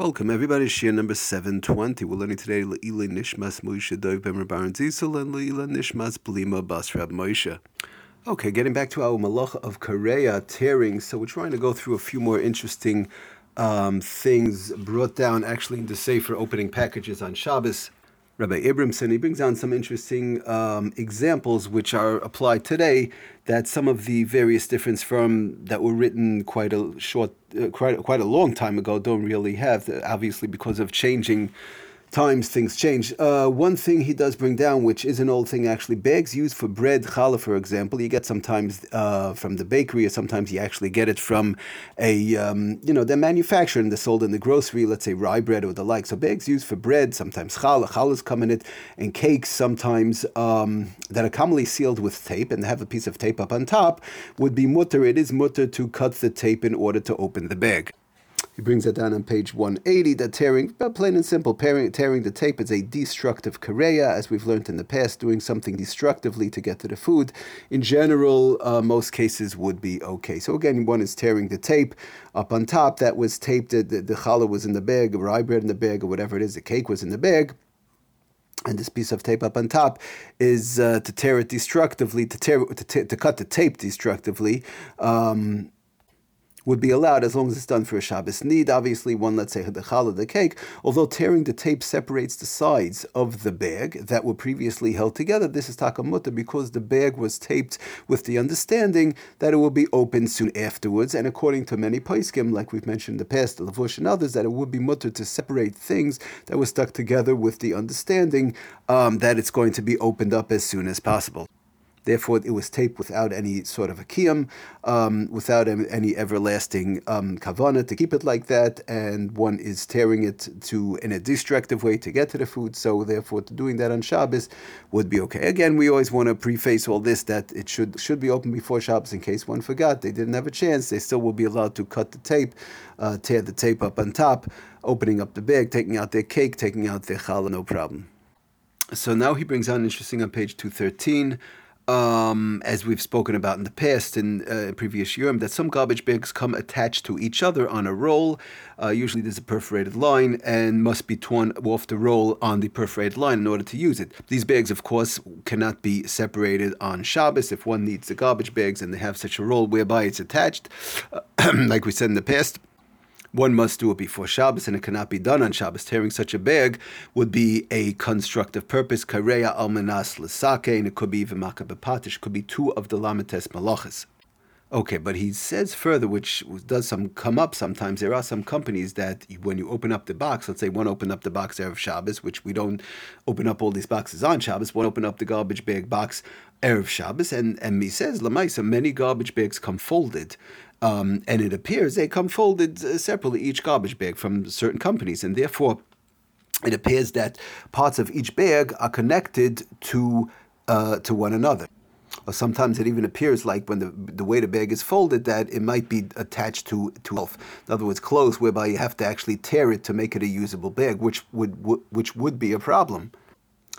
Welcome everybody, Shir number 720. We're learning today Le'ila Nishmas Moshe Dov Ben Zisel and Nishmas Blima Bas Moshe. Okay, getting back to our Malach of Kore'a, tearing. So we're trying to go through a few more interesting um, things brought down actually in the Sefer opening packages on Shabbos. Rabbi Abramson, he brings down some interesting um, examples which are applied today that some of the various difference from that were written quite a short, uh, quite, quite a long time ago don't really have, obviously because of changing times things change. Uh, one thing he does bring down, which is an old thing actually, bags used for bread, challah, for example, you get sometimes uh, from the bakery, or sometimes you actually get it from a, um, you know, they're manufactured and they're sold in the grocery, let's say rye bread or the like. So bags used for bread, sometimes challah, challahs come in it, and cakes sometimes um, that are commonly sealed with tape and have a piece of tape up on top would be mutter. It is mutter to cut the tape in order to open the bag. He brings that down on page 180 that tearing, plain and simple, tearing, tearing the tape is a destructive kareya, as we've learned in the past, doing something destructively to get to the food. In general, uh, most cases would be okay. So again, one is tearing the tape up on top. That was taped, the, the, the challah was in the bag, or rye bread in the bag, or whatever it is, the cake was in the bag and this piece of tape up on top is uh, to tear it destructively, to tear to, t- to cut the tape destructively. Um, would be allowed as long as it's done for a Shabbos need. Obviously, one, let's say, the challah, the cake, although tearing the tape separates the sides of the bag that were previously held together, this is takamutta because the bag was taped with the understanding that it will be opened soon afterwards. And according to many paiskim, like we've mentioned in the past, the Lavush and others, that it would be mutter to separate things that were stuck together with the understanding um, that it's going to be opened up as soon as possible. Therefore, it was taped without any sort of a kiyam, um, without any everlasting um, kavana to keep it like that, and one is tearing it to in a destructive way to get to the food. So, therefore, doing that on Shabbos would be okay. Again, we always want to preface all this that it should should be open before Shabbos in case one forgot they didn't have a chance. They still will be allowed to cut the tape, uh, tear the tape up on top, opening up the bag, taking out their cake, taking out their challah, no problem. So now he brings on interesting on page two thirteen um, as we've spoken about in the past in uh, previous year, that some garbage bags come attached to each other on a roll. Uh, usually there's a perforated line and must be torn off the roll on the perforated line in order to use it. These bags, of course, cannot be separated on Shabbos if one needs the garbage bags and they have such a roll whereby it's attached, uh, like we said in the past one must do it before Shabbos, and it cannot be done on Shabbos. Tearing such a bag would be a constructive purpose. Kareya almanas l'sake, and it could be even makabepatish, could be two of the lamites malachas. Okay, but he says further, which does some come up sometimes. There are some companies that when you open up the box, let's say one opened up the box of Shabbos, which we don't open up all these boxes on Shabbos. One opened up the garbage bag box erev Shabbos, and and he says lamaisa many garbage bags come folded. Um, and it appears they come folded uh, separately, each garbage bag from certain companies, and therefore it appears that parts of each bag are connected to uh, to one another. Or sometimes it even appears like when the the way the bag is folded that it might be attached to to In other words, close, whereby you have to actually tear it to make it a usable bag, which would which would be a problem.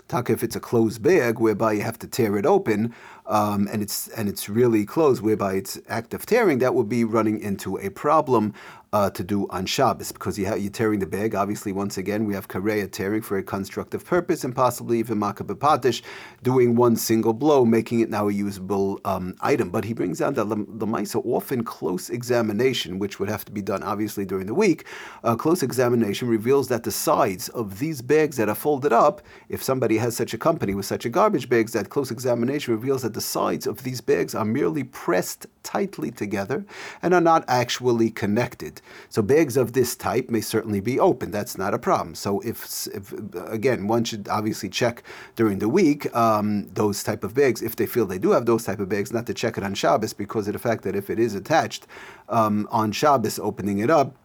Taka, if it's a closed bag whereby you have to tear it open, um, and it's and it's really closed, whereby it's active tearing, that would be running into a problem uh, to do on Shabbos because you you're tearing the bag. Obviously, once again, we have kareya tearing for a constructive purpose and possibly even makabepatish doing one single blow, making it now a usable um, item. But he brings down that the Maisa often close examination, which would have to be done obviously during the week, uh, close examination reveals that the sides of these bags that are folded up, if somebody has such a company with such a garbage bags, that close examination reveals that the sides of these bags are merely pressed tightly together and are not actually connected. So bags of this type may certainly be open. That's not a problem. So if, if again, one should obviously check during the week um, those type of bags if they feel they do have those type of bags, not to check it on Shabbos because of the fact that if it is attached um, on Shabbos, opening it up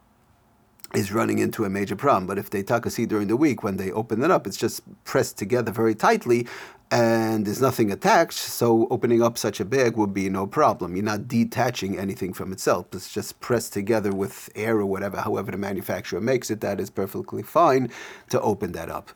is running into a major problem. But if they see during the week, when they open it up, it's just pressed together very tightly and there's nothing attached, so opening up such a bag would be no problem. You're not detaching anything from itself. It's just pressed together with air or whatever, however the manufacturer makes it, that is perfectly fine to open that up.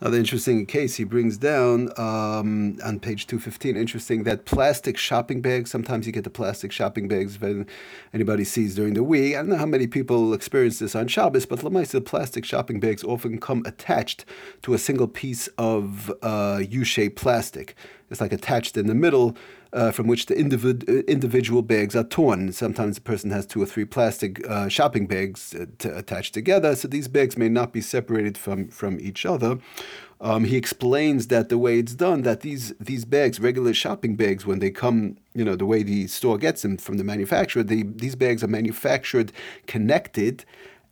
Another interesting case he brings down um, on page 215. Interesting that plastic shopping bags, sometimes you get the plastic shopping bags if anybody sees during the week. I don't know how many people experience this on Shabbos, but the plastic shopping bags often come attached to a single piece of uh, U shaped plastic. It's like attached in the middle. Uh, from which the individ- uh, individual bags are torn. Sometimes a person has two or three plastic uh, shopping bags uh, to attached together, so these bags may not be separated from, from each other. Um, he explains that the way it's done, that these these bags, regular shopping bags, when they come, you know, the way the store gets them from the manufacturer, they, these bags are manufactured connected,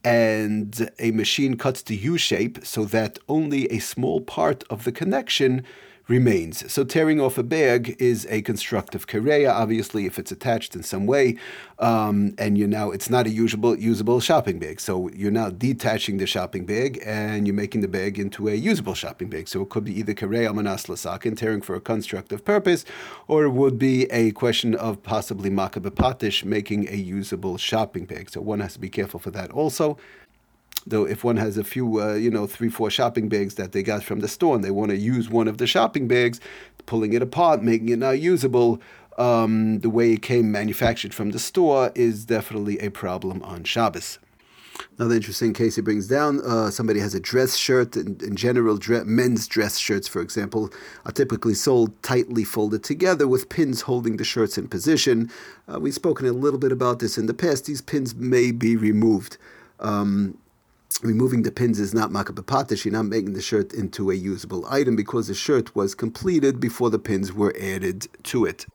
and a machine cuts the U shape so that only a small part of the connection remains. So tearing off a bag is a constructive kareya, obviously, if it's attached in some way, um, and you now it's not a usable usable shopping bag. So you're now detaching the shopping bag and you're making the bag into a usable shopping bag. So it could be either kareya manas lasakin, tearing for a constructive purpose, or it would be a question of possibly makabapatish, making a usable shopping bag. So one has to be careful for that also though if one has a few uh, you know three four shopping bags that they got from the store and they want to use one of the shopping bags pulling it apart making it now usable um, the way it came manufactured from the store is definitely a problem on Shabbos. Another interesting case he brings down uh, somebody has a dress shirt. In, in general, dre- men's dress shirts, for example, are typically sold tightly folded together with pins holding the shirts in position. Uh, we've spoken a little bit about this in the past. These pins may be removed. Um, removing the pins is not makabapatish. You're not making the shirt into a usable item because the shirt was completed before the pins were added to it.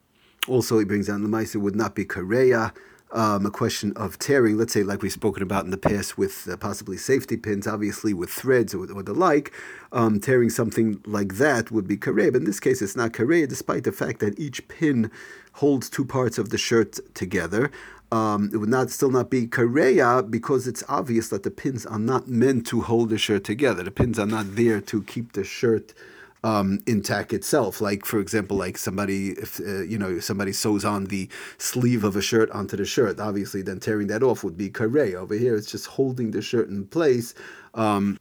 Also, he brings down the. It would not be kareya. Um, a question of tearing, let's say, like we've spoken about in the past, with uh, possibly safety pins, obviously with threads or, or the like, um, tearing something like that would be kareya. But in this case, it's not kareya, despite the fact that each pin holds two parts of the shirt together um, it would not still not be kareya because it's obvious that the pins are not meant to hold the shirt together. The pins are not there to keep the shirt um, intact itself. Like for example, like somebody if uh, you know somebody sews on the sleeve of a shirt onto the shirt, obviously then tearing that off would be kareya. Over here, it's just holding the shirt in place. Um,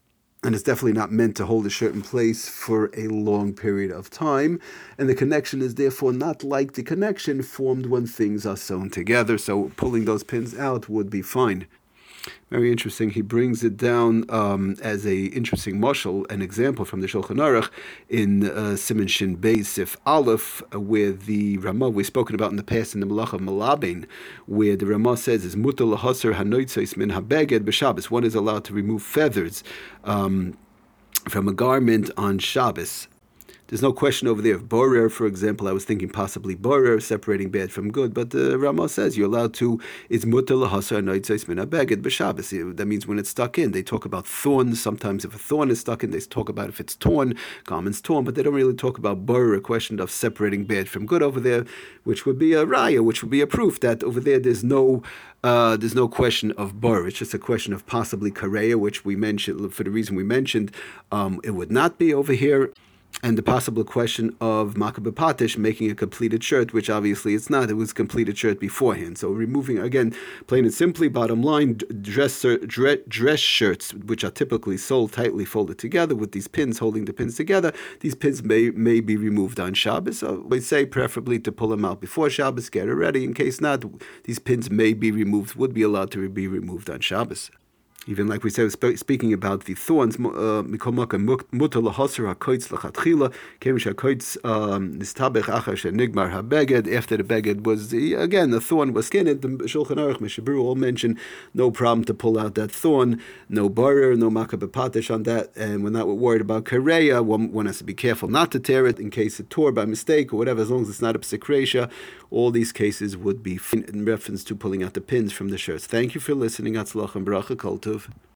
and it's definitely not meant to hold a shirt in place for a long period of time. And the connection is therefore not like the connection formed when things are sewn together. So pulling those pins out would be fine. Very interesting. He brings it down um, as a interesting marshal, an example from the Shulchan Aruch in uh, Siman Shin Beis Sif Aleph, uh, where the Ramah we've spoken about in the past in the Malach of Malabin, where the Ramah says is mutal lahasar hanoitzos min habeged b'Shabbos. One is allowed to remove feathers um, from a garment on Shabbos. There's no question over there of borer, for example. I was thinking possibly borer, separating bad from good, but the uh, Rama says you're allowed to. It's mutal lahasa noitzais min beged b'Shabbos. That means when it's stuck in. They talk about thorns. Sometimes if a thorn is stuck in, they talk about if it's torn, garment's torn, but they don't really talk about borer, a question of separating bad from good over there, which would be a raya, which would be a proof that over there there's no uh, there's no question of bur. It's just a question of possibly kareya, which we mentioned for the reason we mentioned. Um, it would not be over here and the possible question of makabapatish making a completed shirt, which obviously it's not. It was completed shirt beforehand. So removing again, plain and simply, bottom line, dress dress, shirts, which are typically sold tightly folded together with these pins holding the pins together. These pins may may be removed on Shabbos. So we say preferably to pull them out before Shabbos, get it ready. In case not, these pins may be removed. Would be allowed to be removed on Shabbos even like we said, speaking about the thorns, uh, um. After the beged was again the thorn was skinned. The Shulchan Aruch Mishabru all mention no problem to pull out that thorn, no barer, no makabepatish on that, and we're not worried about kareya. One, one has to be careful not to tear it in case it tore by mistake or whatever. As long as it's not a psikresha, all these cases would be in reference to pulling out the pins from the shirts. Thank you for listening. Atzlach and bracha kultu of